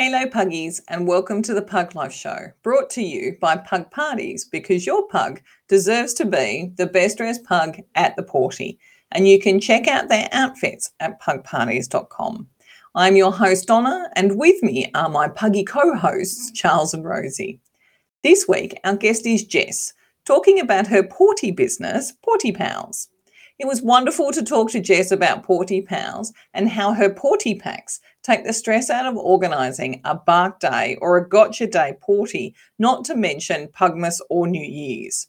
Hello, puggies, and welcome to the Pug Life Show, brought to you by Pug Parties because your pug deserves to be the best dressed pug at the party, And you can check out their outfits at pugparties.com. I'm your host, Donna, and with me are my puggy co hosts, Charles and Rosie. This week, our guest is Jess, talking about her pawty business, PawtyPals. It was wonderful to talk to Jess about PawtyPals and how her Pawty Packs take the stress out of organising a bark day or a gotcha day pawty, not to mention Pugmas or New Year's.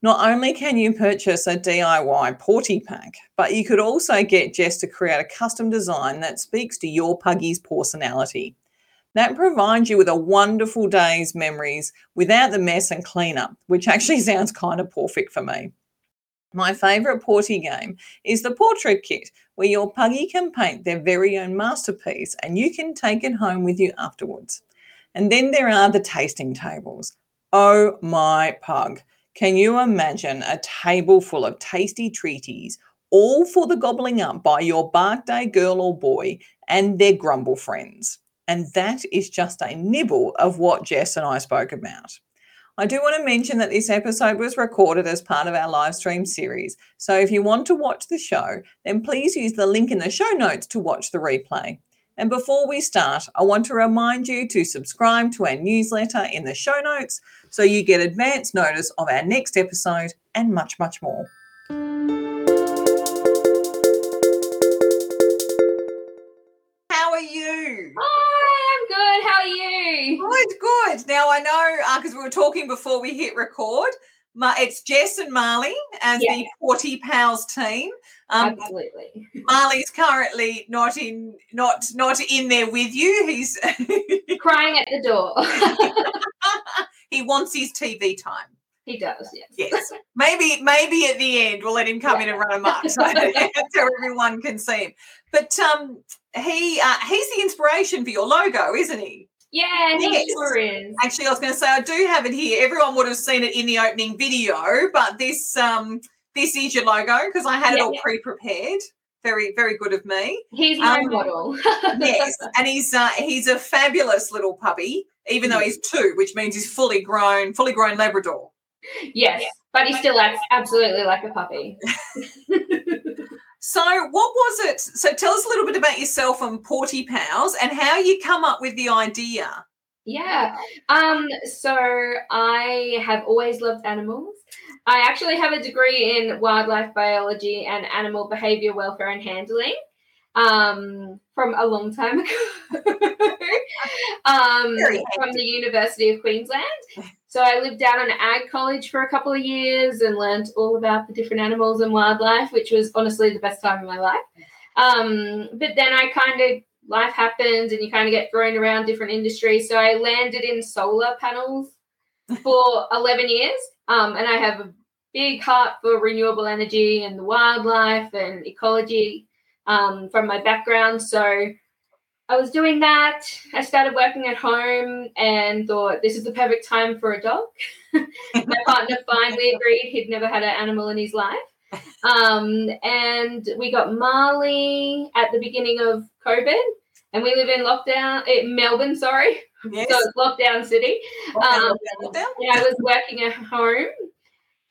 Not only can you purchase a DIY pawty pack, but you could also get Jess to create a custom design that speaks to your puggy's personality. That provides you with a wonderful day's memories without the mess and cleanup, which actually sounds kind of perfect for me. My favourite porty game is the portrait kit, where your puggy can paint their very own masterpiece and you can take it home with you afterwards. And then there are the tasting tables. Oh my pug. Can you imagine a table full of tasty treaties, all for the gobbling up by your bark day girl or boy and their grumble friends? And that is just a nibble of what Jess and I spoke about. I do want to mention that this episode was recorded as part of our live stream series. So if you want to watch the show, then please use the link in the show notes to watch the replay. And before we start, I want to remind you to subscribe to our newsletter in the show notes so you get advance notice of our next episode and much, much more. I know because we were talking before we hit record. Ma- It's Jess and Marley as Yeah. the PawtyPals team. Um, Absolutely. Marley's currently not in, not not in there with you. He's Crying at the door. he wants his TV time. he does, yes. Yes, maybe maybe at the end we'll let him come in and run amok so, so everyone can see him. But um, he uh, he's the inspiration for your logo, isn't he? Yeah, he Yes. sure is. Actually, I was going to say I do have it here. Everyone would have seen it in the opening video, but this um this is your logo because I had it Yeah. all pre-prepared. Very very good of me. He's my Um, model. Yes, and he's uh, he's a fabulous little puppy, even though he's two, which means he's fully grown, fully grown Labrador. yes. But he still acts absolutely like a puppy. So, what was it? So, tell us a little bit about yourself and PawtyPals and how you come up with the idea. Yeah. Um, so I have always loved animals. I actually have a degree in wildlife biology and animal behavior welfare and handling um, from a long time ago um, from the University of Queensland. So I lived down on ag college for a couple of years and learned all about the different animals and wildlife, which was honestly the best time of my life. Um, but then I kind of life happens and you kind of get thrown around different industries. So I landed in solar panels for 11 years. Um, and I have a big heart for renewable energy and the wildlife and ecology um, from my background. So I was doing that. I started working at home and thought this is the perfect time for a dog. my partner finally agreed he'd never had an animal in his life. Um, and we got Marley at the beginning of COVID, and we live in lockdown in Melbourne, sorry. Yes. So it's lockdown city. Um, lockdown, lockdown. Yeah, I was working at home,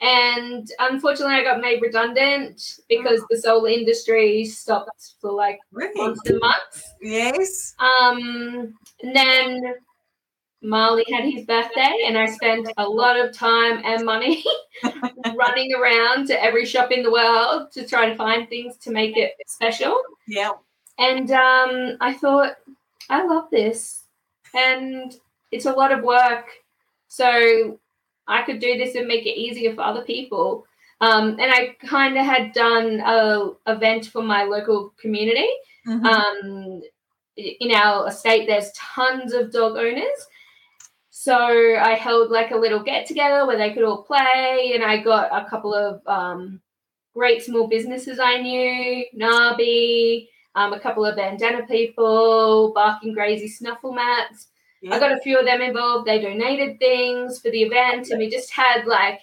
and unfortunately, I got made redundant because the solar industry stopped for like Really? months and months. Yes. Um, and then Marley had his birthday, and I spent a lot of time and money running around to every shop in the world to try to find things to make it special. Yeah. And um, I thought, I love this, and it's a lot of work. So I could do this and make it easier for other people. Um, and I kind of had done a event for my local community. Mhm. Um, in our estate, there's tons of dog owners. So I held like a little get together where they could all play, and I got a couple of um, great small businesses I knew, Nabi, um, a couple of bandana people, Barking Grazy Snuffle Mats. I got a few of them involved. They donated things for the event, and we just had like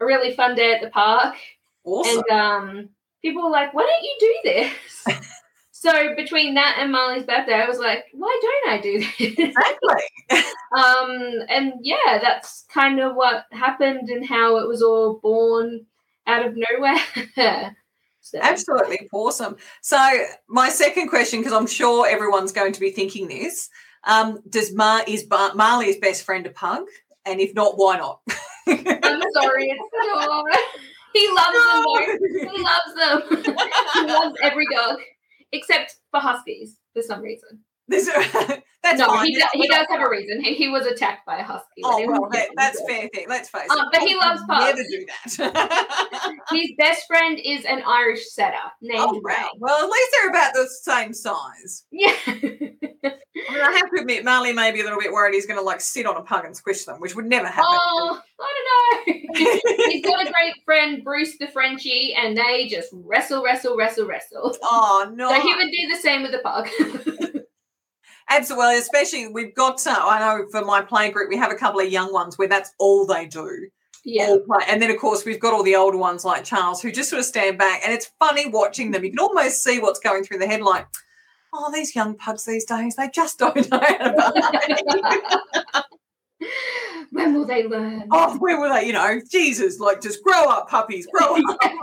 a really fun day at the park. Awesome. And um, people were like, "Why don't you do this?" So between that and Marley's birthday, I was like, why don't I do this? Exactly. um, and yeah, that's kind of what happened and how it was all born out of nowhere. so, Absolutely awesome. So, my second question, because I'm sure everyone's going to be thinking this, um, does Mar is Bar- Marley's best friend a pug? And if not, why not? I'm sorry, it's not. He loves them. though. He loves them. he loves every dog, except for huskies for some reason. That's no, fine. he, does, he does have a reason. He, he was attacked by a husky. Oh, well, that, that's fair thing. Let's face it. Um, but he loves I'd Never do that. His best friend is an Irish setter named oh, Ray. wow. Well, at least they're about the same size. Yeah. I mean, I have to admit, Marley may be a little bit worried he's going to like sit on a pug and squish them, which would never happen. oh, I don't know. He's got a great friend, Bruce the Frenchie, and they just wrestle, wrestle, wrestle, wrestle. oh no! So he would do the same with the pug. Absolutely, especially we've got. Uh, I know for my play group, we have a couple of young ones where that's all they do. yeah. And then, of course, we've got all the older ones like Charles who just sort of stand back. And it's funny watching them. You can almost see what's going through the head like, oh, these young pugs these days, they just don't know how to play. when will they learn? oh, where were they? You know, Jesus, like just grow up, puppies, grow up. and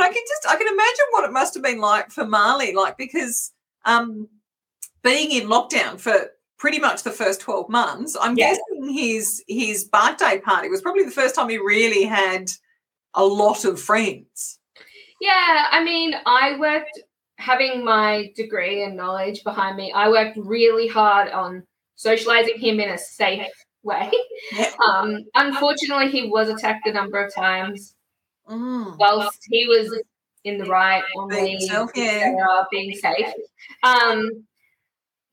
I can just, I can imagine what it must have been like for Marley, like because um, being in lockdown for pretty much the first 12 months, I'm Yeah. guessing his his birthday party was probably the first time he really had a lot of friends. Yeah, I mean, I worked having my degree and knowledge behind me. I worked really hard on socializing him in a safe way. Yeah. Um, unfortunately, he was attacked a number of times Mm. whilst he was in the right on Being yeah. being safe. Um,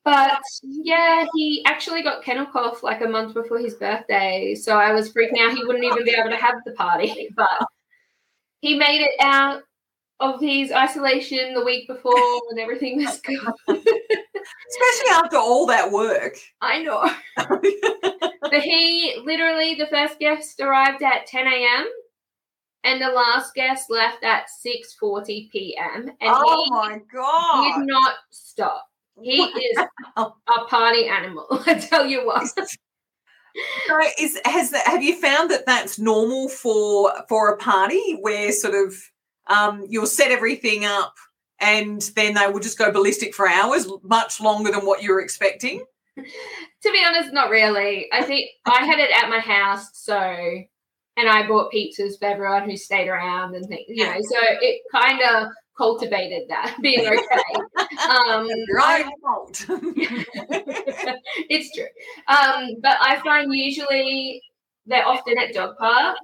but yeah, he actually got kennel cough like a month before his birthday. So I was freaking out he wouldn't even be able to have the party. But he made it out of his isolation the week before and everything was good. Especially after all that work. I know. But he literally, the first guest arrived at 10 a.m. and the last guest left at 6:40 p.m. And oh he my did not stop. He is a party animal. I tell you what. So is has that have you found that that's normal for for a party where sort of um you'll set everything up and then they will just go ballistic for hours much longer than what you were expecting to be honest, not really. I think I had it at my house, so and I bought pizzas for everyone who stayed around and things, you know. So it kind of cultivated that being okay. Um, your I- own fault it's true. Um, but I find usually they're often at dog parks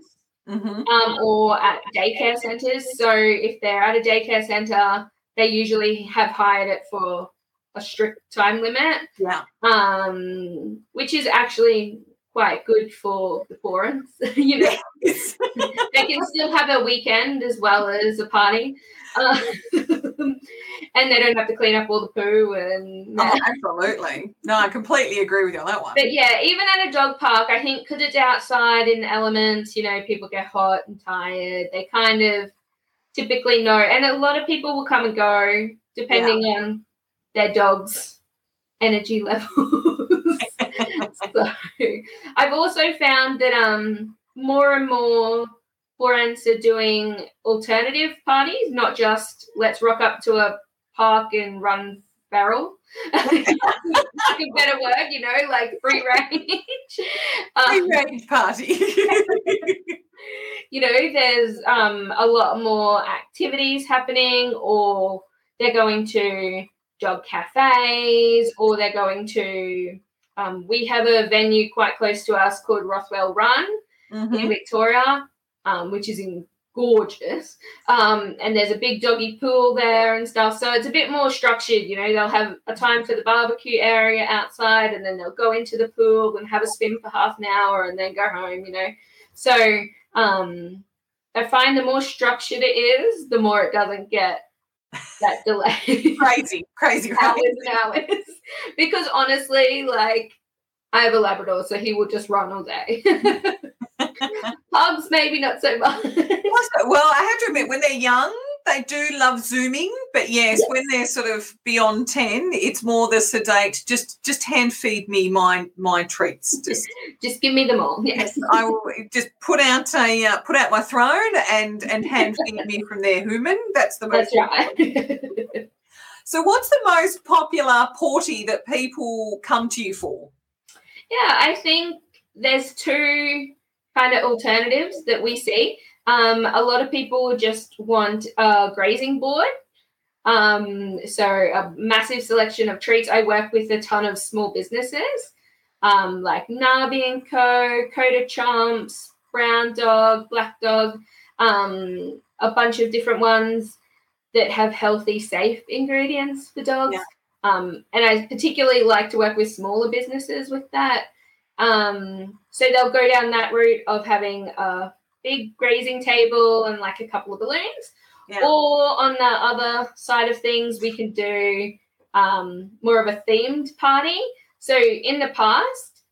Mhm. um, or at daycare centres. So if they're at a daycare centre, they usually have hired it for a strict time limit, yeah um, which is actually quite good for the forums. you know, they can still have a weekend as well as a party. Uh, and they don't have to clean up all the poo and oh, absolutely no i completely agree with you on that one But yeah, even at a dog park, I think because it's outside in the elements, you know, people get hot and tired. They kind of typically know, and a lot of people will come and go depending on their dog's energy levels. so I've also found that um more and more forums are doing alternative parties, not just let's rock up to a park and run barrel. like a better word, you know, like free range. Free Um, range party you know, there's um, a lot more activities happening, or they're going to dog cafes, or they're going to. Um, we have a venue quite close to us called Rothwell Run in Mhm. Victoria, um, which is in gorgeous. Um, and there's a big doggy pool there and stuff. So it's a bit more structured. You know, they'll have a time for the barbecue area outside, and then they'll go into the pool and have a swim for half an hour, and then go home. You know, so um, I find the more structured it is, the more it doesn't get that delay. crazy crazy hours and hours. because honestly, like I have a Labrador, so he will just run all day. Pugs, maybe not so much. Well, I have to admit, when they're young, they do love zooming, but yes, Yes. when they're sort of beyond ten, it's more the sedate. Just just hand feed me my my treats. Just Just give me them all. Yes. I will just put out a uh, put out my throne and and hand feed me from there, human. That's the most. That's right. So, what's the most popular pawty that people come to you for? Yeah, I think there's two kind of alternatives that we see. Um, a lot of people just want a grazing board. Um, so a massive selection of treats. I work with a ton of small businesses, um, like Nabi and Co, Coda Chomps, Brown Dog, Black Dog, um, a bunch of different ones that have healthy, safe ingredients for dogs. Yeah. Um, and I particularly like to work with smaller businesses with that. Um, so they'll go down that route of having a big grazing table and like a couple of balloons. Yeah. Or on the other side of things, we can do um, more of a themed party. So in the past,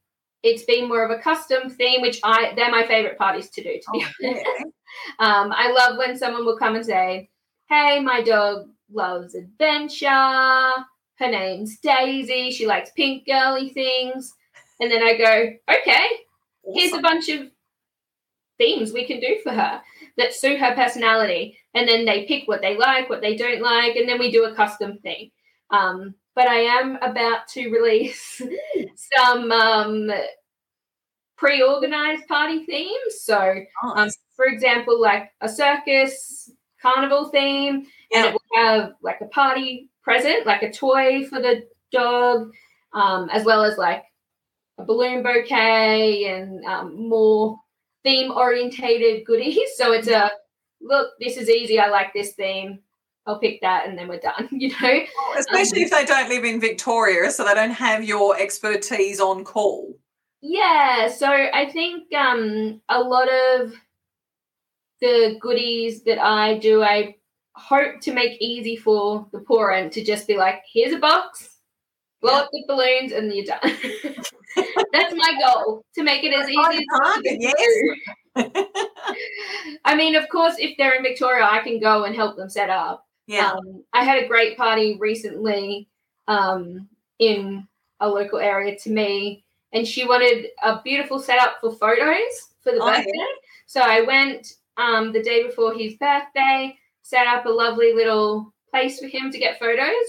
it's been more of a custom theme, which I they're my favorite parties to do. To be Oh, honest, um, I love when someone will come and say, "Hey, my dog loves adventure. Her name's Daisy. She likes pink girly things." And then I go, "Okay, here's a bunch of themes we can do for her that suit her personality. And then they pick what they like what they don't like and then we do a custom thing. Um, but i am about to release some um, pre-organized party themes. So um, for example like a circus carnival theme and Yeah. it will have like a party present like a toy for the dog um, as well as like a balloon bouquet and um, more theme orientated goodies. So it's a look, this is easy. I like this theme. I'll pick that and then we're done, you know? Well, Especially if they don't live in Victoria, so they don't have your expertise on call. Yeah. So I think um, a lot of the goodies that I do, I hope to make easy for the poor end to just be like, here's a box, blow Yeah. up the balloons, and you're done. That's my goal to make it as easy as possible. I mean, of course, if they're in Victoria, I can go and help them set up. yeah. Um, I had a great party recently um, in a local area to me, and she wanted a beautiful setup for photos for the Oh, yeah. birthday. So I went um, the day before his birthday, set up a lovely little place for him to get photos,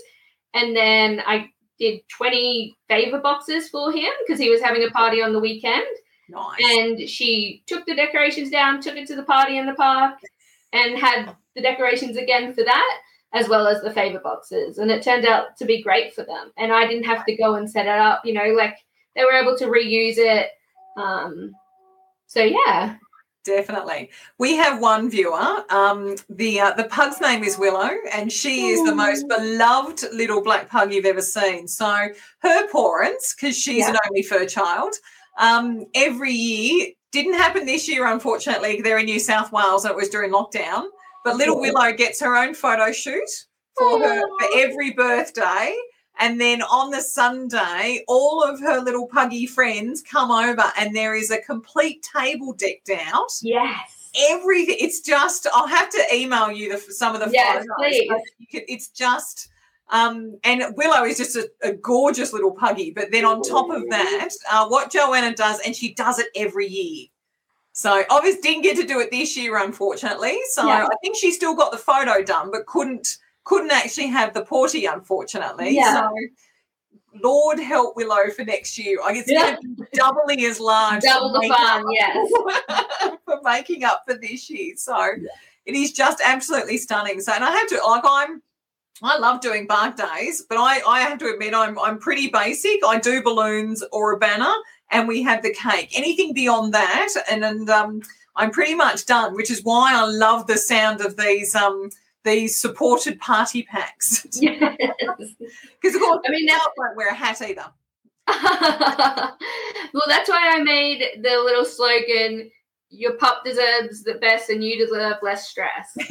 and then I did 20 favor boxes for him because he was having a party on the weekend nice. and she took the decorations down, took it to the party in the park, and had the decorations again for that, as well as the favor boxes. And it turned out to be great for them. And I didn't have to go and set it up, you know, like they were able to reuse it. Um, so yeah, Definitely. We have one viewer. Um, the uh, the pug's name is Willow, and she is the most beloved little black pug you've ever seen. So her parents, because she's Yeah. an only fur child, um, every year didn't happen this year, unfortunately. They're in New South Wales, and it was during lockdown. But little. Willow gets her own photo shoot for her for every birthday. And then on the Sunday, all of her little puggy friends come over, and there is a complete table decked out yes. everything. It's just I'll have to email you the some of the Yes, photos. please. but you can- it's just um, and Willow is just a, a gorgeous little puggy. But then on top of that, uh, what Joanna does, and she does it every year. So obviously didn't get to do it this year, unfortunately. So Yeah. I think she still got the photo done, but couldn't couldn't actually have the pawty, unfortunately. Yeah. So Lord help Willow for next year. I guess it's Yeah. going to be doubly as large. Double the fun, yes. for making up for this year. So it is just absolutely stunning. So and I have to like I'm I love doing bark days, but I, I have to admit I'm I'm pretty basic. I do balloons or a banner and we have the cake. Anything beyond that, and and um I'm pretty much done, which is why I love the sound of these um these supported party packs. yes. Because of course I mean, now I won't wear a hat either. well, that's why I made the little slogan your pup deserves the best and you deserve less stress.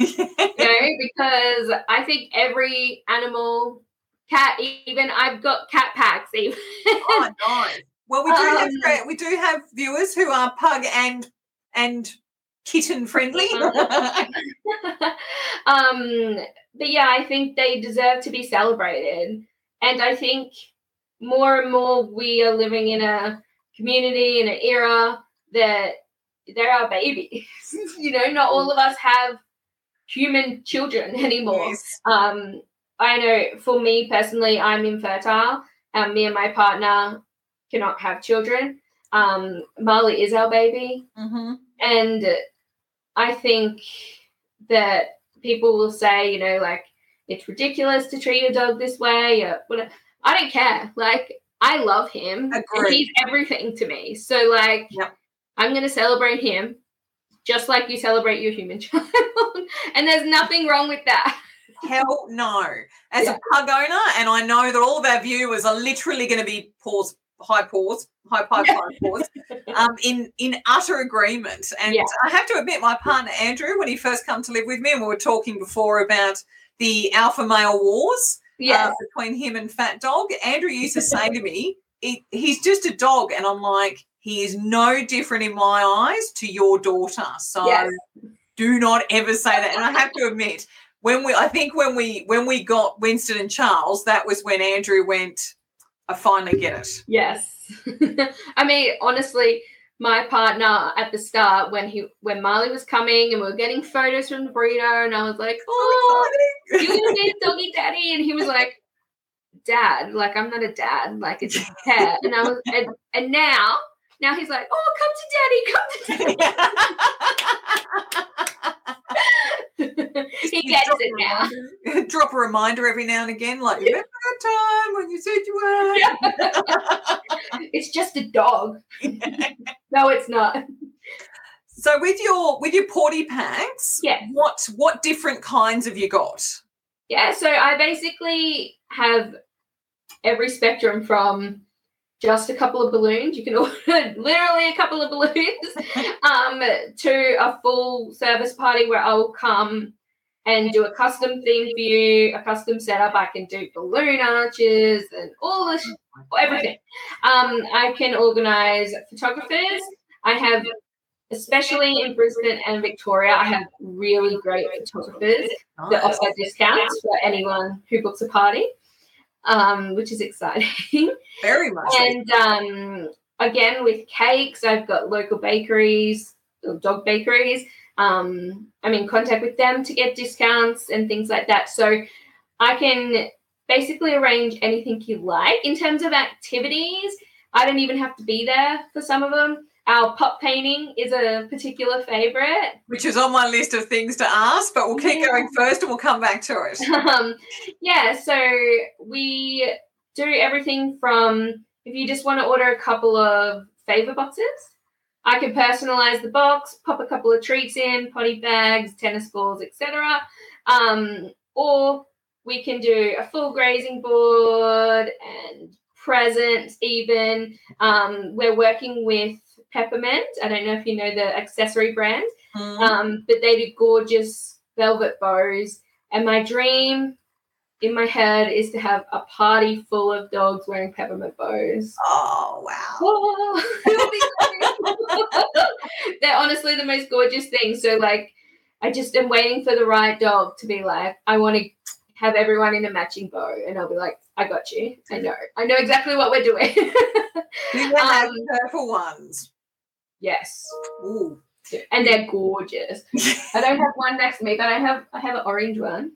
You know, because I think every animal, cat, even I've got cat packs, even. oh, nice. Well, we do have Um, fri- we do have viewers who are pug and and kitten friendly. um, but yeah, I think they deserve to be celebrated. And I think more and more we are living in a community, in an era that they're our babies. you know, not all of us have human children anymore. Yes. Um, I know for me personally, I'm infertile. Um, me and my partner cannot have children. Um, Marley is our baby. Mm-hmm. And I think that people will say, you know, like it's ridiculous to treat a dog this way. Uh, or whatever. I don't care. Like I love him. and He's everything to me. So like, Yep. I'm going to celebrate him just like you celebrate your human child. and there's nothing wrong with that. Hell no. As Yeah. a pug owner, and I know that all of our viewers are literally going to be pause, high pause, high pause, high pause, um, in in utter agreement. And Yeah. I have to admit, my partner Andrew, when he first come to live with me, and we were talking before about the alpha male wars Yeah. uh, between him and Fat Dog, Andrew used to say to me, he, "He's just a dog," and I'm like, "He is no different in my eyes to your daughter." So Yes. do not ever say that. And I have to admit, when we, I think when we when we got Winston and Charles, that was when Andrew went. I finally get it. Yes. I mean, honestly, my partner at the start when he when Marley was coming and we were getting photos from the breeder and I was like, Oh, you're gonna be a doggy daddy and he was like, Dad, like I'm not a dad, like it's a pet. And I was and, and now now he's like, Oh, come to daddy, come to daddy. he gets it now. reminder- Drop a reminder every now and again, like remember that time when you said you were. It's just a dog. No, it's not. So with your with your pawty packs, yeah. what what different kinds have you got? Yeah, so I basically have every spectrum from just a couple of balloons. You can order literally a couple of balloons um, to a full service party where I will come and do a custom theme for you, a custom setup. I can do balloon arches and all this, everything. Um, I can organize photographers. I have, especially in Brisbane and Victoria, I have really great photographers that offer discounts for anyone who books a party, um, which is exciting. Very much. and um, again, with cakes, I've got local bakeries, dog bakeries. Um, I'm in contact with them to get discounts and things like that. So I can basically arrange anything you like. In terms of activities, I don't even have to be there for some of them. Our pup painting is a particular favorite. which is on my list of things to ask, but we'll keep Yeah. going first and we'll come back to it. um, yeah, so we do everything from if you just want to order a couple of favor boxes, I can personalize the box, pop a couple of treats in, potty bags, tennis balls, etc. Um, or we can do a full grazing board and presents even. Um, we're working with Peppermint. I don't know if you know the accessory brand Mm. um, but they do gorgeous velvet bows. And my dream in my head is to have a party full of dogs wearing peppermint bows. oh wow! Oh, it'll be great. They're honestly the most gorgeous things. So, like, I just am waiting for the right dog to be like, I want to have everyone in a matching bow. And I'll be like, I got you. I know. I know exactly what we're doing. You have Um, purple ones. Yes. Ooh. And they're gorgeous. I don't have one next to me, but I have I have an orange one.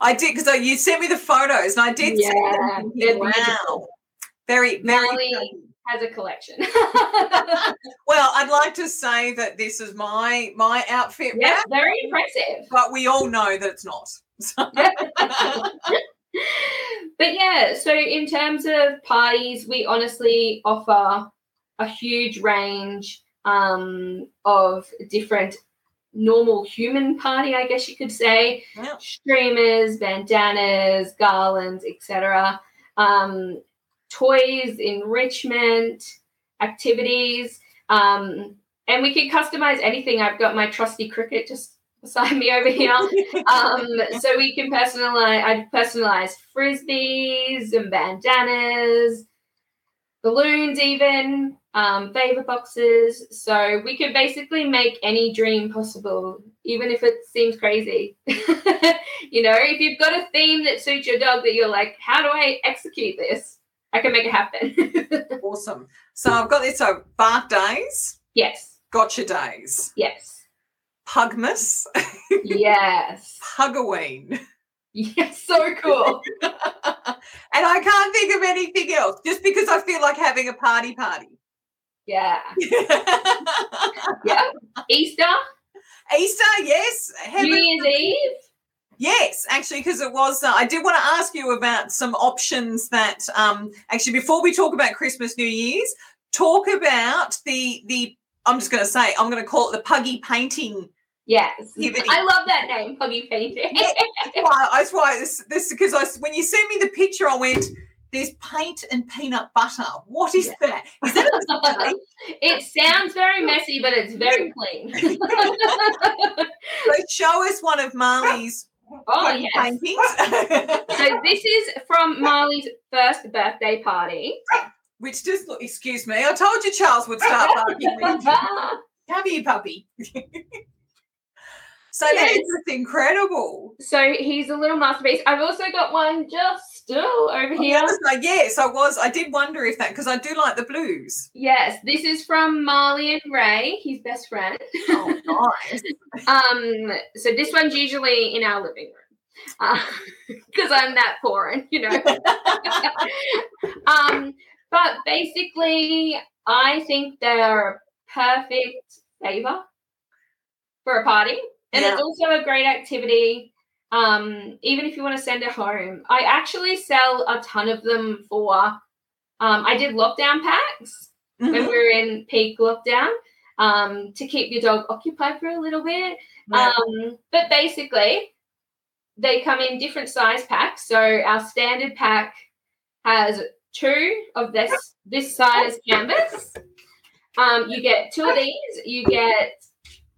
I did because you sent me the photos, and I did see Yeah, them. they're Wow, beautiful. very, very. Molly- Has a collection. Well, I'd like to say that this is my my outfit, yeah, wrap, very impressive. but we all know that it's not. but yeah, so in terms of parties, we honestly offer a huge range um, of different normal human party, I guess you could say. Streamers, bandanas, garlands, etc. Um, toys, enrichment, activities. Um, and we can customize anything. I've got my trusty cricket just beside me over here. um, so we can personalize. I've personalized frisbees and bandanas, balloons, even um, favor boxes. So we could basically make any dream possible, even if it seems crazy. you know, if you've got a theme that suits your dog that you're like, how do I execute this? I can make it happen. awesome. So I've got this. So bark days, yes, gotcha days, yes, Pugmas, yes, Hugaween. yes. So cool. and I can't think of anything else just because I feel like having a party party. Yeah. yeah. Easter, Easter, yes. Have New Year's Eve. Yes, actually, because it was. Uh, I did want to ask you about some options that. Um, actually, before we talk about Christmas, New Year's, talk about the the. I'm just going to say. I'm going to call it the puggy painting. Yes. Activity. I love that name, Puggy Painting. That's why. That's why this. This because I when you sent me the picture, I went. There's paint and peanut butter. What is that? Is that it sounds very messy, but it's very clean. So show us one of Marley's oh, yes. paintings. So this is from Marley's first birthday party. Which just look. Excuse me. I told you Charles would start barking. Come here, puppy. so that Yes. is just incredible. so he's a little masterpiece. I've also got one just still over here. So yes, I was. I did wonder if that because I do like the blues. Yes, this is from Marley and Ray, his best friend. Oh, nice. Um, so this one's usually in our living room because I'm that and you know. um, but basically, I think they're a perfect favor for a party, and it's also a great activity. Um, even if you want to send it home, I actually sell a ton of them for. Um, I did lockdown packs when Mhm. we were in peak lockdown um, to keep your dog occupied for a little bit. Um, but basically, they come in different size packs. So our standard pack has two of this this size canvas. Um, you get two of these. You get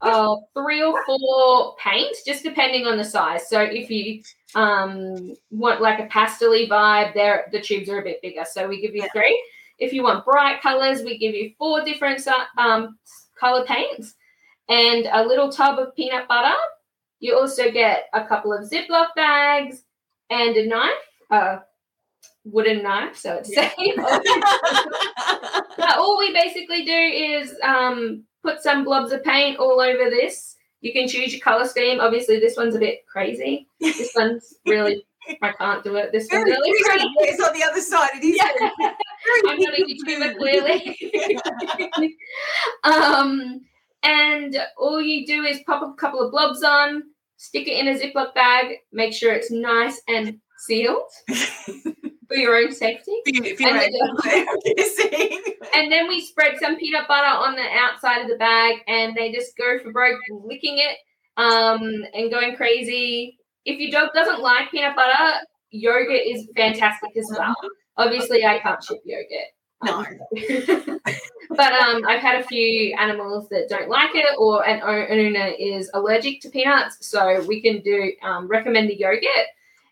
uh, three or four paint, just depending on the size. So if you um, want like a pastely vibe, there the tubes are a bit bigger. So we give you three. If you want bright colors, we give you four different um, color paints and a little tub of peanut butter. You also get a couple of Ziploc bags and a knife, a wooden knife, so it's Yeah. safe. But all we basically do is um, put some blobs of paint all over this. You can choose your color scheme. Obviously, this one's a bit crazy. This one's really, I can't do it. This one's really pretty. Yes, on the other side, it is. Yeah. I'm not a. YouTuber clearly. um, and all you do is pop a couple of blobs on, stick it in a Ziploc bag, make sure it's nice and sealed for your own safety. If you And make then- And then we spread some peanut butter on the outside of the bag, and they just go for broke, licking it um, and going crazy. If your dog doesn't like peanut butter, yogurt is fantastic as well. Obviously, I can't ship yogurt. No. but um, I've had a few animals that don't like it, or an owner is allergic to peanuts, so we can do um, recommend the yogurt.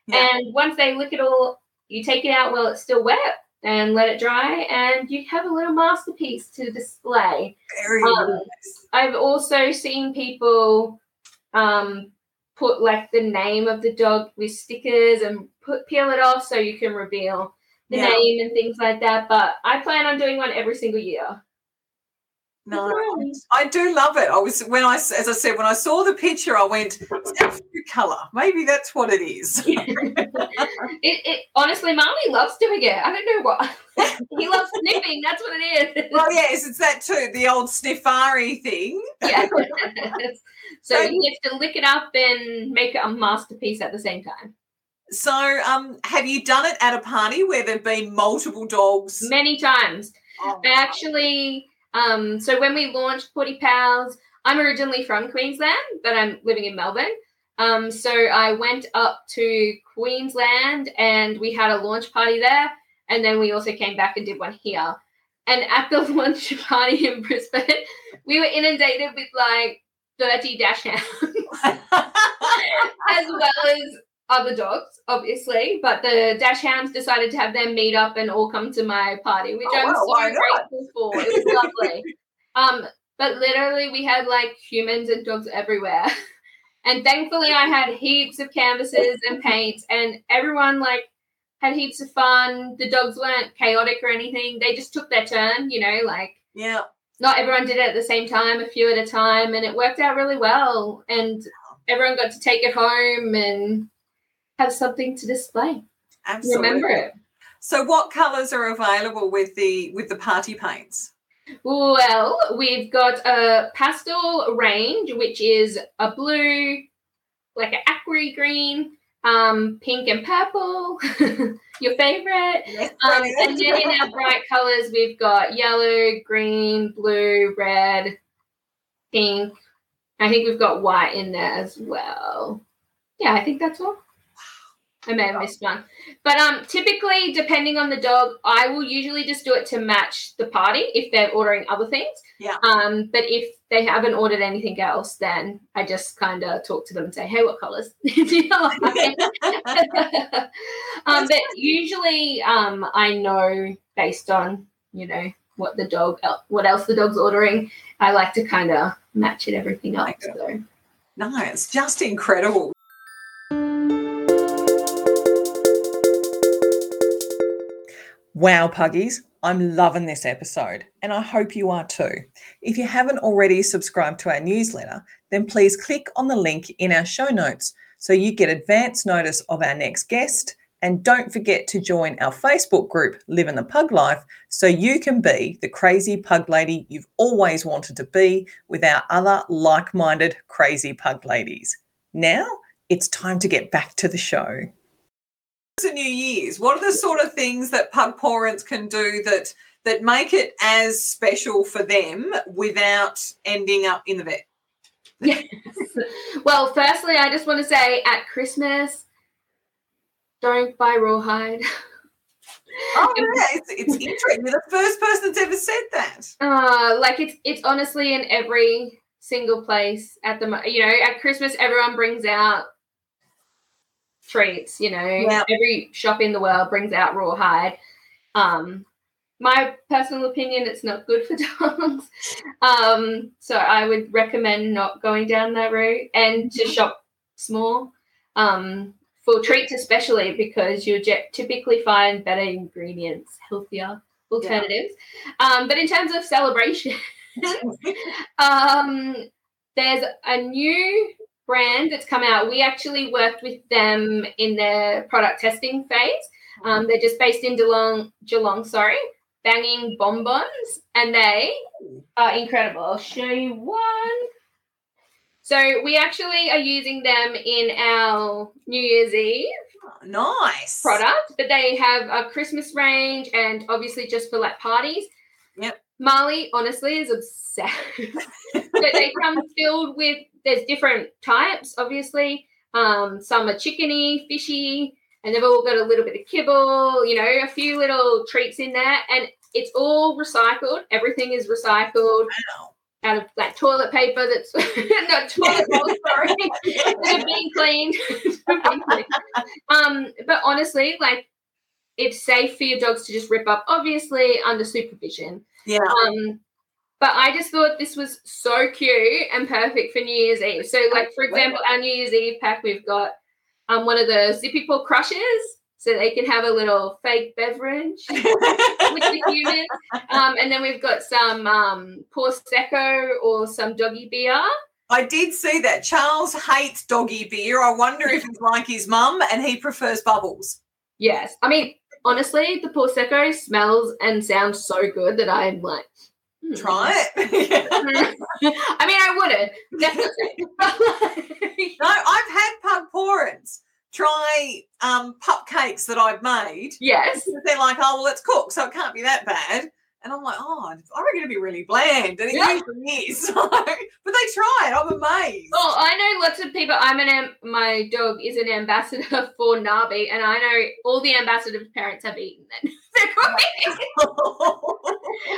Yeah. And once they lick it all, you take it out while it's still wet and let it dry, and you have a little masterpiece to display. Very Um, nice. I've also seen people um, put like the name of the dog with stickers and put peel it off so you can reveal the Yeah. name and things like that. But I plan on doing one every single year. No, I do love it. I was when I, as I said, when I saw the picture, I went, "Is that food color? Maybe that's what it is." It, it honestly, Marley loves doing it. I don't know what he loves sniffing. That's what it is. well, yes, it's that too. The old sniffari thing. yeah. so you have to lick it up and make it a masterpiece at the same time. So, um, have you done it at a party where there've been multiple dogs? Many times. Oh, I actually, um, so when we launched PawtyPals, I'm originally from Queensland, but I'm living in Melbourne. Um, so I went up to Queensland and we had a launch party there. And then we also came back and did one here. And at the launch party in Brisbane, we were inundated with like 30 dachshunds, as well as other dogs, obviously, but the Dachshunds decided to have them meet up and all come to my party, which Oh, I'm wow, so grateful for. It was lovely. um, but literally, we had like humans and dogs everywhere. And thankfully, I had heaps of canvases and paints, and everyone like had heaps of fun. The dogs weren't chaotic or anything. They just took their turn, you know, like Yeah. not everyone did it at the same time, a few at a time, and it worked out really well. And everyone got to take it home and have something to display. Absolutely. Remember it. So what colours are available with the with the party paints? Well, we've got a pastel range, which is a blue, like an aqua green, um, pink and purple. Your favorite. Yes, Um, and then in our bright colors, we've got yellow, green, blue, red, pink. I think we've got white in there as well. Yeah, I think that's all. I may have missed one. But um, typically, depending on the dog, I will usually just do it to match the party if they're ordering other things. Yeah. Um, but if they haven't ordered anything else, then I just kind of talk to them and say, "Hey, what colors do you like?" um, but usually, um, I know based on you know what the dog, what else the dog's ordering. I like to kind of match it everything up. So No, it's just incredible. Wow, Puggies, I'm loving this episode, and I hope you are too. If you haven't already subscribed to our newsletter, then please click on the link in our show notes so you get advance notice of our next guest. And don't forget to join our Facebook group, Living the Pug Life, so you can be the crazy pug lady you've always wanted to be with our other like minded crazy pug ladies. Now it's time to get back to the show. A New Year's. What are the sort of things that pug parents can do that that make it as special for them without ending up in the vet? Yes. well, firstly, I just want to say at Christmas, don't buy rawhide. Oh, yeah, it's, it's interesting. You're the first person that's ever said that. Uh, like it's it's honestly in every single place at the you know at Christmas everyone brings out treats. You know, Yeah. every shop in the world brings out rawhide. Um, my personal opinion, it's not good for dogs. Um, so I would recommend not going down that route and to shop small. Um, for treats especially because you typically find better ingredients, healthier alternatives. Um, but in terms of celebration, um, there's a new brand that's come out. We actually worked with them in their product testing phase. Um, they're just based in Geelong, Geelong, sorry, banging bonbons, and they are incredible. I'll show you one. So we actually are using them in our New Year's Eve Nice. product, but they have a Christmas range and obviously just for like parties. Yep. Marley honestly is obsessed. but they come filled with there's different types, obviously. Um, some are chickeny, fishy, and they've all got a little bit of kibble, you know, a few little treats in there, and it's all recycled. Everything is recycled Wow. out of like toilet paper that's not toilet roll, sorry. that are being cleaned. Being cleaned. um, but honestly, like it's safe for your dogs to just rip up, obviously under supervision. Yeah. Um, but I just thought this was so cute and perfect for New Year's Eve. So, like for example, our New Year's Eve pack, we've got um one of the Zippy Paw Crushers, so they can have a little fake beverage with the humans. Um, and then we've got some um Prosecco or some doggy beer. I did see that. Charles hates doggy beer. I wonder if he's like his mum and he prefers bubbles. Yes, I mean honestly, the Prosecco smells and sounds so good that I'm like. Hmm. Try it. I mean, I wouldn't definitely. no, I've had pug pawrents try um, pup cakes that I've made. yes. They're like, oh, well, it's cooked, so it can't be that bad. And I'm like, oh, I reckon it'd be really bland. And it Yeah. usually is. So, but they tried. I'm amazed. Well, I know lots of people. I'm an am- my dog is an ambassador for Nabi, and I know all the ambassador parents have eaten them. They're great.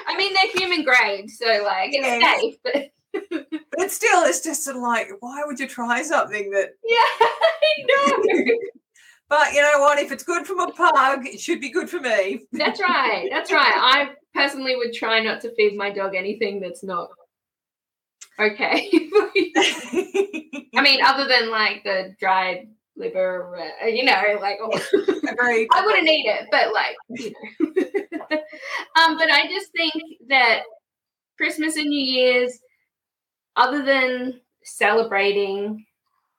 I mean, they're human grade, so like it's Yes. safe. But but still, it's just sort of like, why would you try something that yeah, I know. But you know what? If it's good for my pug, it should be good for me. That's right. That's right. I personally would try not to feed my dog anything that's not okay. I mean, other than like the dried liver, uh, you know, like oh, I wouldn't eat it, but like, you know. um, but I just think that Christmas and New Year's, other than celebrating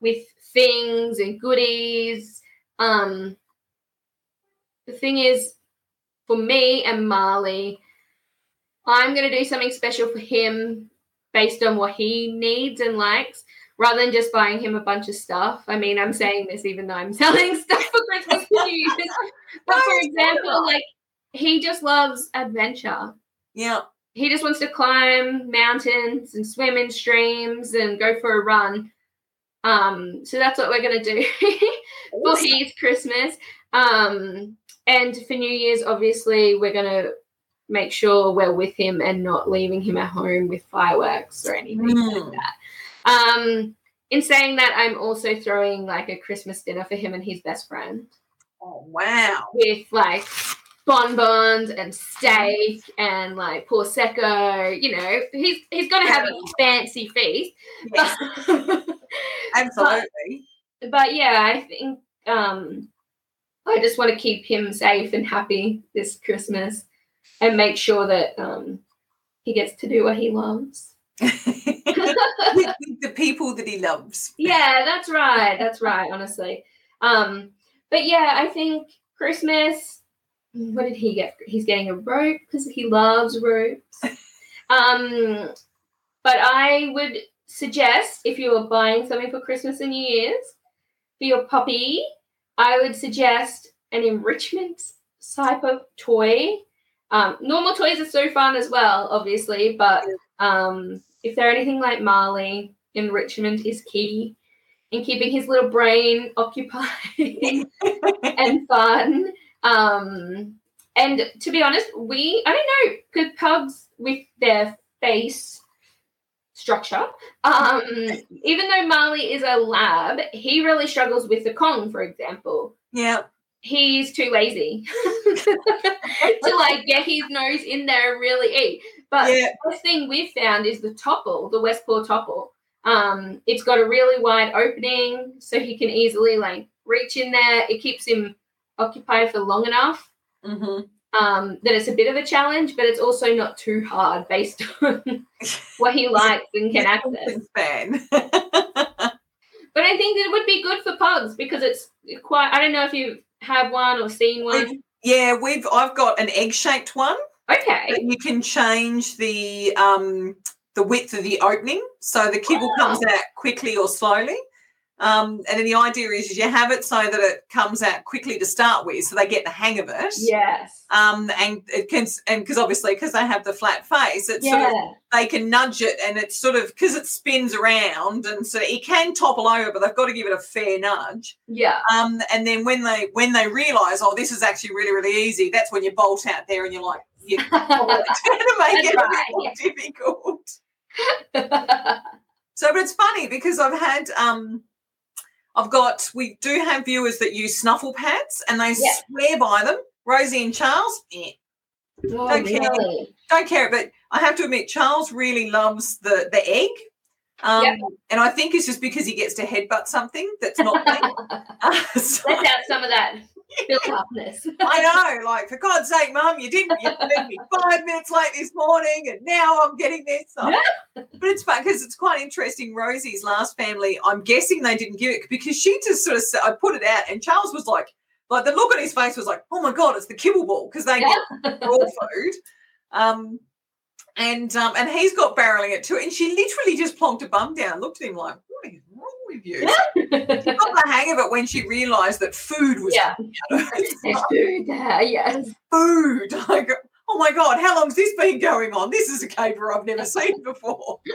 with things and goodies, um, the thing is, for me and Marley, I'm going to do something special for him based on what he needs and likes rather than just buying him a bunch of stuff. I mean, I'm saying this even though I'm selling stuff for Christmas But for example, like he just loves adventure. Yeah. He just wants to climb mountains and swim in streams and go for a run. Um, so that's what we're gonna do for his Christmas. Um, and for New Year's, obviously, we're gonna make sure we're with him and not leaving him at home with fireworks or anything like Mm. that. Um, in saying that, I'm also throwing like a Christmas dinner for him and his best friend Oh wow. with like bonbons and steak and like prosecco. You know, he's he's gonna have a fancy feast. Yes, But, absolutely. but yeah, I think um, I just want to keep him safe and happy this Christmas and make sure that um, he gets to do what he loves. the people that he loves. Yeah, that's right. That's right, honestly. Um, but yeah, I think Christmas. What did he get? He's getting a rope because he loves ropes. Um, but I would suggest if you are buying something for Christmas and New Year's for your puppy, I would suggest an enrichment type of toy. Um, normal toys are so fun as well, obviously, but um, if they're anything like Marley, enrichment is key in keeping his little brain occupied and fun. Um, and to be honest, we I don't know because pugs with their face structure. Um, even though Marley is a lab, he really struggles with the Kong, for example. yeah. He's too lazy to like get his nose in there and really eat. But Yeah. the thing we've found is the topple, the West Paw topple. Um, it's got a really wide opening, so he can easily like reach in there. It keeps him occupied for long enough hmm um, that it's a bit of a challenge, but it's also not too hard based on what he likes and can access. But I think it would be good for pugs because it's quite. I don't know if you have one or seen one. yeah, we've I've got an egg-shaped one. Okay. You can change the um the width of the opening so the kibble comes Oh. out quickly or slowly. Um, and then the idea is you have it so that it comes out quickly to start with, so they get the hang of it. Yes. Um, and it can, and because obviously because they have the flat face, it's sort of they can nudge it, and it's sort of because it spins around, and so it can topple over, but they've got to give it a fair nudge. Yeah. Um, and then when they when they realise, oh, this is actually really really easy, that's when you bolt out there, and you're like, you're trying to make it a right, bit more difficult. So, but it's funny because I've had um, I've got we do have viewers that use snuffle pads, and they Yeah. swear by them. Rosie and Charles, eh, oh, Okay. really? don't care, but I have to admit, Charles really loves the the egg. Um, Yep. And I think it's just because he gets to headbutt something that's not me. Uh, so- Let out some of that I know, like for God's sake, Mum, you didn't you left me five minutes late this morning, and now I'm getting this. But it's fun because it's quite interesting. Rosie's last family, I'm guessing they didn't give it because she just sort of said, I put it out, and Charles was like, like the look on his face was like, oh my God, it's the kibble ball because they get raw food. Um, and um, and he's got barreling it too, and she literally just plonked a bum down, looked at him like, what is wrong with you? She got the hang of it when she realised that food was Yeah. coming out of it. There's food there, yes. food. Go, oh my god, how long's this been going on? This is a caper I've never seen before.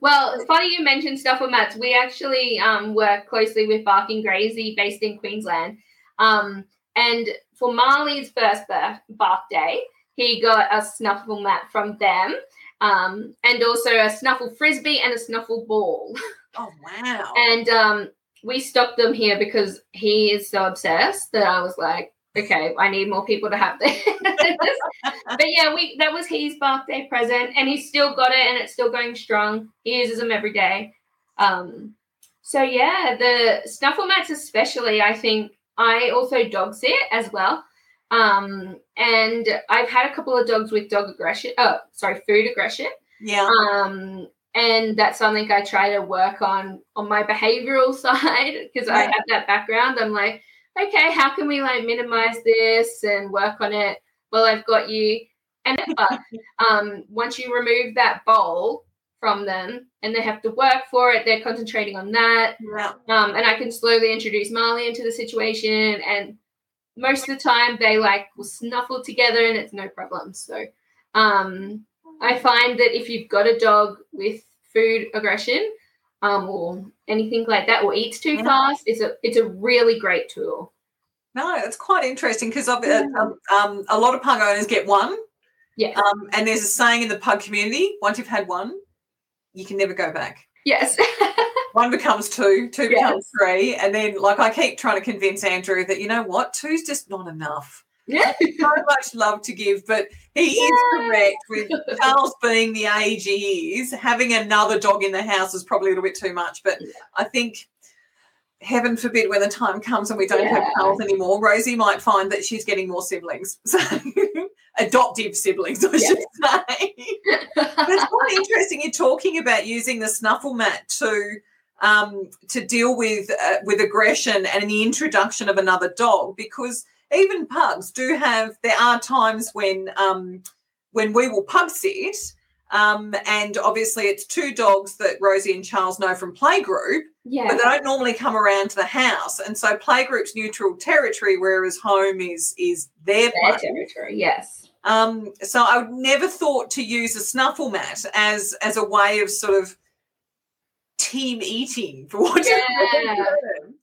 Well, it's funny you mentioned stuff with mats. We actually um, work closely with Barking Grazy based in Queensland. Um, and for Marley's first birth, bark day, he got a snuffle mat from them. Um, and also a snuffle frisbee and a snuffle ball. Oh wow. And um, we stopped them here because he is so obsessed that I was like, okay, I need more people to have this. but yeah, we that was his birthday present, and he's still got it, and it's still going strong. He uses them every day. Um, so yeah, the snuffle mats, especially, I think I also dog sit as well. Um, and I've had a couple of dogs with dog aggression. Oh, sorry, food aggression. Yeah. Um, and that's something I try to work on on my behavioral side because I have that background. I'm like, okay, how can we like minimize this and work on it? Well, I've got you. And but um, once you remove that bowl from them and they have to work for it, they're concentrating on that. Yeah. Um, and I can slowly introduce Marley into the situation. And most of the time, they like will snuffle together and it's no problem. So um, I find that if you've got a dog with food aggression um, or anything like that, or eats too Yeah. fast, it's a it's a really great tool. No, it's quite interesting because Yeah. um, um, a lot of pug owners get one. Yeah. Um, and there's a saying in the pug community: once you've had one, you can never go back. Yes. One becomes two, two Yes. becomes three, and then like I keep trying to convince Andrew that you know what, two's just not enough. yeah. So much love to give, but he is correct with Charles being the age he is. Having another dog in the house is probably a little bit too much, but Yeah. I think. Heaven forbid when the time comes and we don't have Yeah. Charles anymore, Rosie might find that she's getting more siblings. So adoptive siblings, I should say. But it's quite interesting you're talking about using the snuffle mat to um, to deal with uh, with aggression and the introduction of another dog because even pugs do have there are times when um, when we will pug sit um, and obviously it's two dogs that Rosie and Charles know from playgroup yeah. but they don't normally come around to the house and so playgroup's neutral territory whereas home is is their Their territory. Yes. um, so I would never thought to use a snuffle mat as as a way of sort of team eating for what Yeah.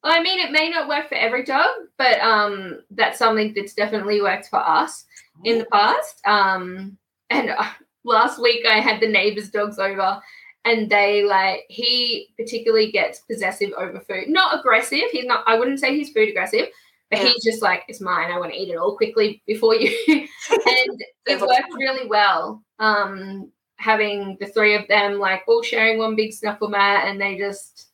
I mean, it may not work for every dog, but um, that's something that's definitely worked for us in the past. Um, and uh, last week I had the neighbors' dogs over, and they like he particularly gets possessive over food. Not aggressive. He's not. I wouldn't say he's food aggressive, but Yeah. he's just like it's mine. I want to eat it all quickly before you. and it worked really well. Um, having the three of them like all sharing one big snuffle mat, and they just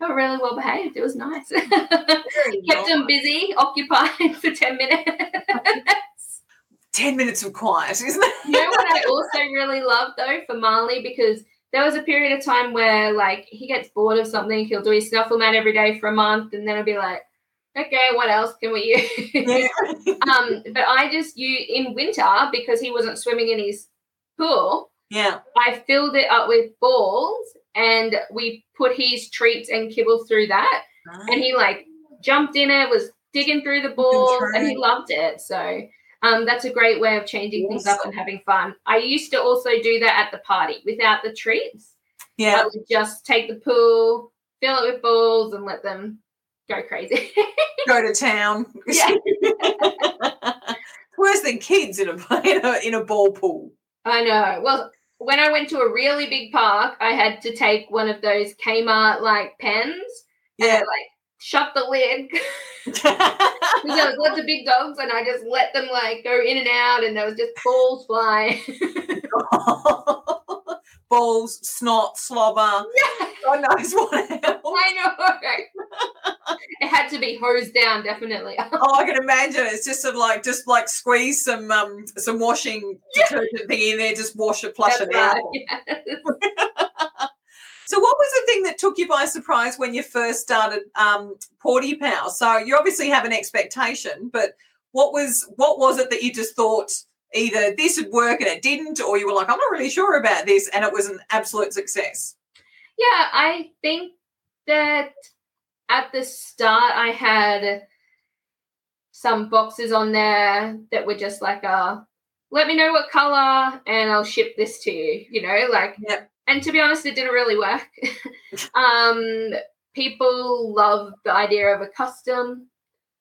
got really well behaved. It was nice. Kept them busy, occupied for 10 minutes. 10 minutes of quiet, isn't it? you know what I also really love though for Marley because there was a period of time where like he gets bored of something, he'll do his snuffle mat every day for a month, and then it'll be like, okay, what else can we use? Yeah. um, but I just you in winter because he wasn't swimming in his pool, yeah. I filled it up with balls and we put his treats and kibble through that. and he like jumped in it, was digging through the balls, and he loved it. So um, that's a great way of changing things up and having fun. I used to also do that at the party without the treats. Yeah. I would just take the pool, fill it with balls, and let them go crazy. Go to town. Yeah. Worse than kids in a, in a in a ball pool. I know. Well, when I went to a really big park, I had to take one of those Kmart like pens and Yeah. like shut the lid there was lots of big dogs, and I just let them like go in and out, and there was just balls flying. Balls, snot, slobber. God knows what else. I know. it had to be hosed down, definitely. Oh, I can imagine. It's just sort of like just like squeeze some um some washing detergent thing in there, just wash it, flush That's it out. So, what was the thing that took you by surprise when you first started um, PawtyPals? So, you obviously have an expectation, but what was what was it that you just thought either this would work and it didn't, or you were like, I'm not really sure about this, and it was an absolute success? Yeah, I think that at the start I had some boxes on there that were just like a let me know what color and I'll ship this to you, you know, like Yep. and to be honest it didn't really work. um people love the idea of a custom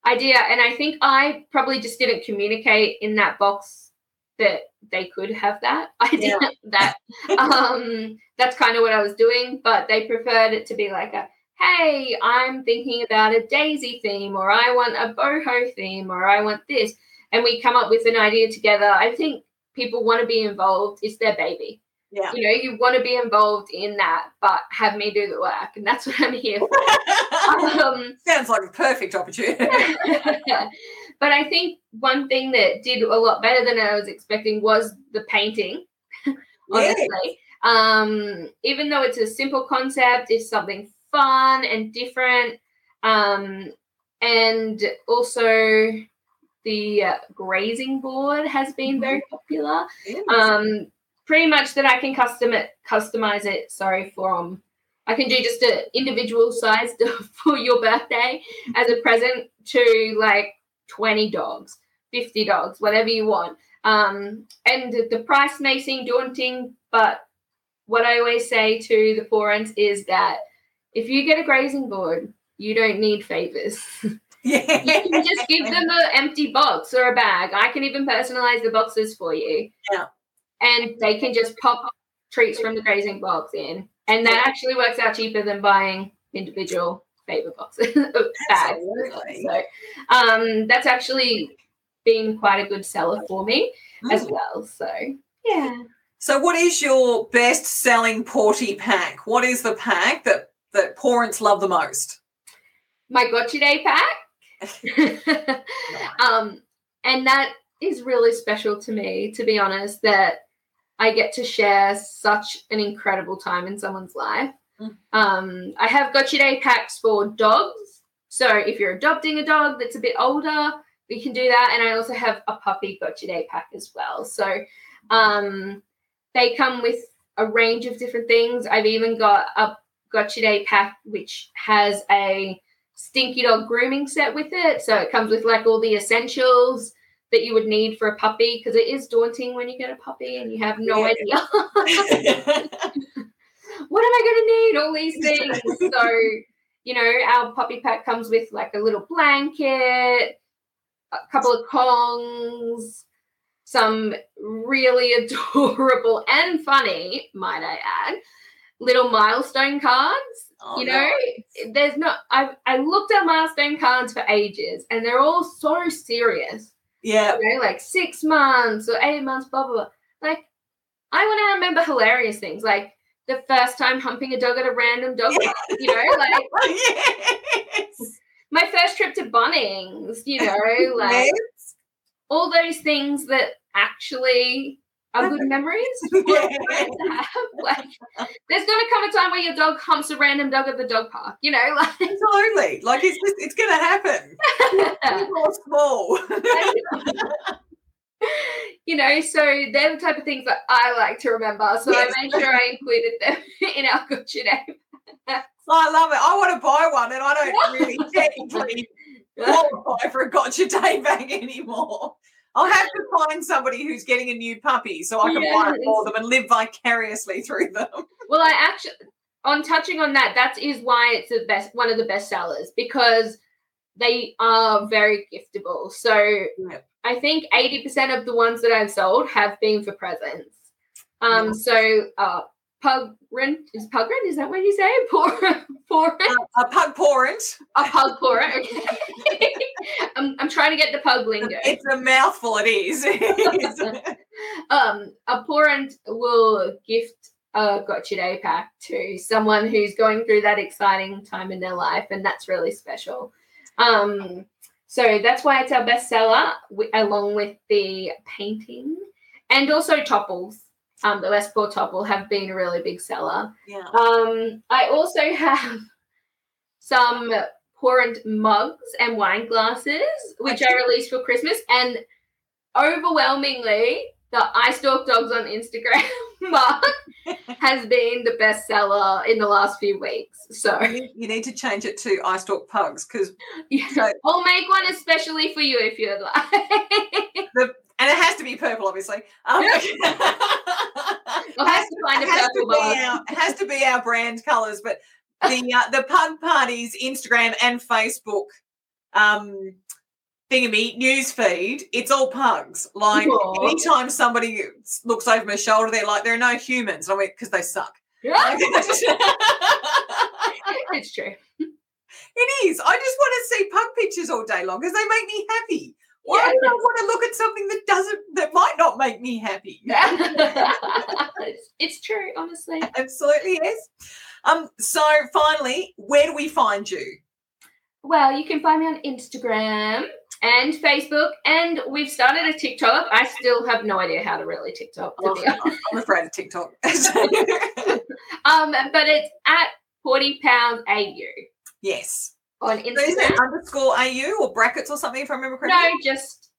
idea and I think I probably just didn't communicate in that box that they could have that idea that um that's kind of what I was doing, but they preferred it to be like a hey, I'm thinking about a daisy theme, or I want a boho theme, or I want this. And we come up with an idea together. I think people want to be involved. It's their baby. Yeah. You know, you want to be involved in that, but have me do the work. And that's what I'm here for. um, Sounds like a perfect opportunity. But I think one thing that did a lot better than I was expecting was the painting. honestly, um, even though it's a simple concept, it's something fun and different. Um, and also, the uh, grazing board has been very popular. Um, pretty much that I can custom it, customize it. Sorry, from I can do just an individual size for your birthday as a present to like twenty dogs, fifty dogs, whatever you want. Um, and the price may seem daunting, but what I always say to the parents is that if you get a grazing board, you don't need favors. yeah. you can just give them an empty box or a bag. I can even personalize the boxes for you. Yeah. And they can just pop treats from the grazing box in. And that actually works out cheaper than buying individual favor boxes bags. So um that's actually been quite a good seller for me as Mm. well. So yeah. So, what is your best selling Pawty pack? What is the pack that that parents love the most? my gotcha day pack. um, and that is really special to me, to be honest, that I get to share such an incredible time in someone's life. Mm. Um, I have gotcha day packs for dogs. So if you're adopting a dog that's a bit older, we can do that. And I also have a puppy gotcha day pack as well. So um, they come with a range of different things. I've even got a gotcha day pack which has a stinky dog grooming set with it. So it comes with like all the essentials that you would need for a puppy because it is daunting when you get a puppy and you have no Yeah. idea what am I going to need? All these things. so, you know, our puppy pack comes with like a little blanket, a couple of Kongs, some really adorable and funny, might I add, little milestone cards Oh, you know nice. there's not I, I looked at milestone cards for ages and they're all so serious Yeah. you know like six months or eight months blah blah blah like i want to remember hilarious things like the first time humping a dog at a random dog park, you know like yes. my first trip to bunnings you know like Yes. all those things that actually are good memories for Yeah. parents to have. Like, there's going to come a time where your dog humps a random dog at the dog park, you know, like Absolutely. Like it's just, it's gonna happen. Small. you know, so they're the type of things that I like to remember. So Yes. I made sure I included them in our day. So I love it. I want to buy one and I don't really technically qualify for a gotcha day bag anymore. I'll have to find somebody who's getting a new puppy so I can buy it for them and live vicariously through them. Well, I actually, on touching on that, that is why it's the best, one of the best sellers because they are very giftable. So Yep. I think 80% of the ones that I've sold have been for presents. Um, Yeah. so uh, pug rent is pug rent, is that what you say? Poor, poor A pug pawrent. a pug pawrent. Okay. I'm, I'm trying to get the pug lingo. It's a mouthful, it is. um, a parent will gift a Gotcha Day pack to someone who's going through that exciting time in their life, and that's really special. Um, so that's why it's our bestseller, wi- along with the painting and also topples. Um, the Paul topple have been a really big seller. yeah. Um, I also have some pawrent mugs and wine glasses, which I released for Christmas, and overwhelmingly, the I Stalk Dogs on Instagram mug has been the best seller in the last few weeks. So You need- you need to change it to I stalk pugs because yeah, So- I'll make one especially for you if you'd like. and it has to be purple, obviously. Um, I'll have to find a it has to be our, it has to be our brand colours, but the uh, the pug parties Instagram and Facebook um thingy news feed, it's all pugs. Like Aw. anytime somebody looks over my shoulder, they're like, there are no humans. I mean, because they suck. Yeah. it's true. It is. I just want to see pug pictures all day long because they make me happy. Why Yeah. would I want to look at something that doesn't that might not make me happy? it's, it's true, honestly. Absolutely yes. Um. So finally, where do we find you? Well, you can find me on Instagram and Facebook, and we've started a TikTok. I still have no idea how to really TikTok, to be honest. I'm afraid of TikTok. Um, but it's at PawtyPals AU yes. on So is it underscore AU or brackets or something? If I remember correctly? No, just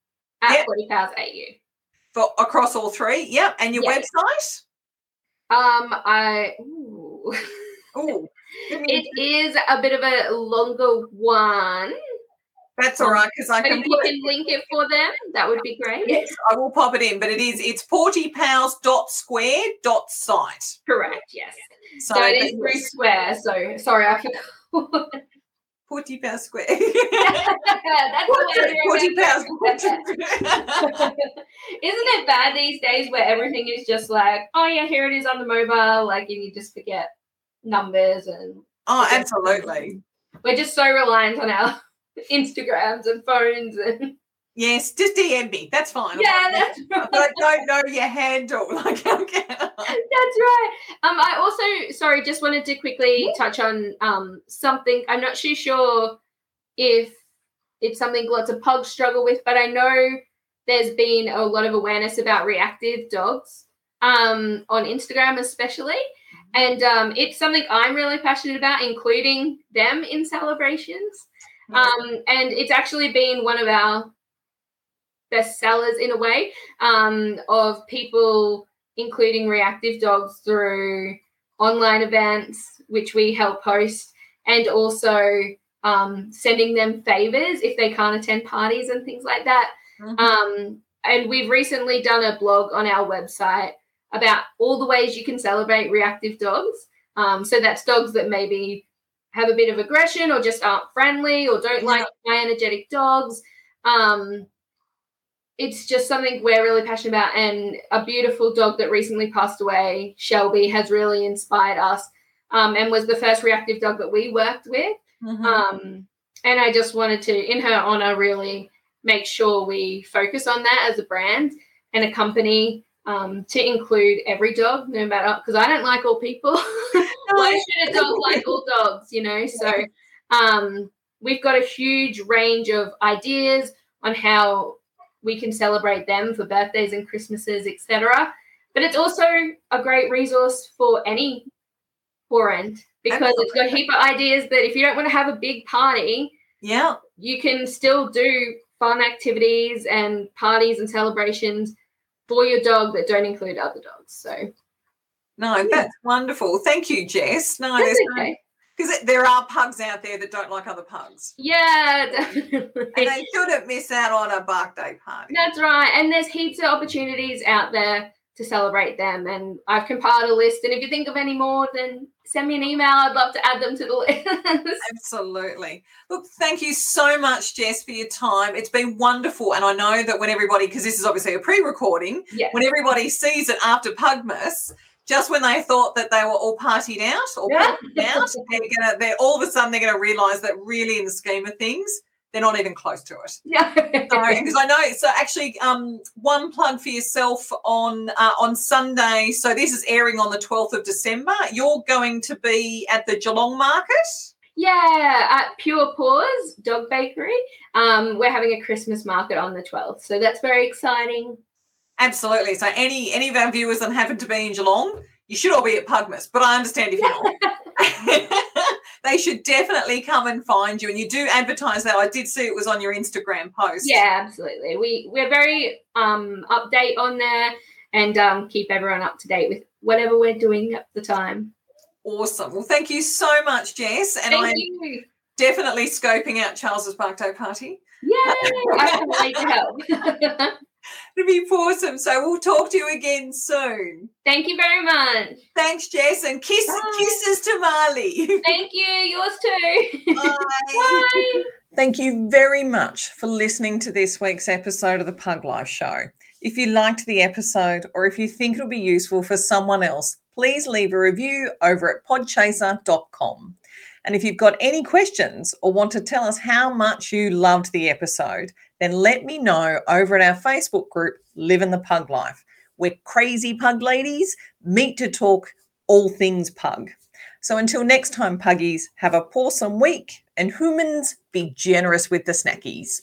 at Yep. PawtyPals AU. For across all three. Yep. And your Yeah. website. Um, I ooh. Oh, it is a bit of a longer one. That's um, all right because I can if you put it. can link it for them, that would be great. Yes, I will pop it in, but it is it's pawtypals.square.site. Correct, yes. So, So, it is through Square. So sorry, I forgot. PawtyPals Square. That's the way I Pawty remember. Pals. Isn't it bad these days where everything is just like, oh yeah, here it is on the mobile, like and you just forget numbers and Oh, absolutely. we're just so reliant on our Instagrams and phones and Yes, just DM me. That's fine. yeah, that's right. But I don't know your handle. Like, okay. That's right. Um, I also sorry, just wanted to quickly touch on um something. I'm not too sure if it's something lots of pugs struggle with, but I know there's been a lot of awareness about reactive dogs um on Instagram especially. And um, it's something I'm really passionate about, including them in celebrations. Um, and it's actually been one of our best sellers in a way um, of people including reactive dogs through online events, which we help host, and also um, sending them favors if they can't attend parties and things like that. Mhm. Um, and we've recently done a blog on our website about all the ways you can celebrate reactive dogs. Um, so that's dogs that maybe have a bit of aggression or just aren't friendly or don't like high energetic dogs. Um, it's just something we're really passionate about. And a beautiful dog that recently passed away, Shelby, has really inspired us um, and was the first reactive dog that we worked with. Mhm. Um, and I just wanted to, in her honor, really make sure we focus on that as a brand and a company um, to include every dog, no matter because I don't like all people. Why should a dog like all dogs? You know, so um, we've got a huge range of ideas on how we can celebrate them for birthdays and Christmases, etc. But it's also a great resource for any parent because it's got a heap of ideas that if you don't want to have a big party, Yeah. you can still do fun activities and parties and celebrations for your dog that don't include other dogs. So No, Yeah. that's wonderful. Thank you, Jess. No, that's okay. because there are pugs out there that don't like other pugs. Yeah, And they shouldn't miss out on a birthday party. That's right. And there's heaps of opportunities out there to celebrate them. And I've compiled a list. And if you think of any more, then send me an email. I'd love to add them to the list. Absolutely. Look, thank you so much, Jess, for your time. It's been wonderful. And I know that when everybody, because this is obviously a pre recording, yeah. when everybody sees it after Pugmas, just when they thought that they were all partied out or Yeah. partied out, they're gonna they're all of a sudden they're gonna realise that really in the scheme of things, they're not even close to it. Yeah. because I know. So actually, um, one plug for yourself on uh, on Sunday. So this is airing on the twelfth of December. You're going to be at the Geelong Market. Yeah, at Pure Paws Dog Bakery. Um, we're having a Christmas market on the 12th. So that's very exciting. Absolutely. So any any of our viewers that happen to be in Geelong, you should all be at Pugmas. But I understand if you're not. they should definitely come and find you. And you do advertise that. I did see it was on your Instagram post. Yeah, absolutely. We we're very um update on there and um keep everyone up to date with whatever we're doing at the time. Awesome. Well, thank you so much, Jess. And Thank I'm you. definitely scoping out Charles's birthday party. Yay! I can't wait to help. It'll be awesome. So we'll talk to you again soon. Thank you very much. Thanks, Jess, and kiss Bye. kisses to Marley. Thank you. Yours too. Bye. Bye. Thank you very much for listening to this week's episode of the Pug Life Show. If you liked the episode or if you think it'll be useful for someone else, please leave a review over at podchaser.com. And if you've got any questions or want to tell us how much you loved the episode, then let me know over at our Facebook group, Live in the Pug Life. We're crazy pug ladies, meet to talk all things pug. So until next time, puggies, have a pawsome week and humans be generous with the snackies.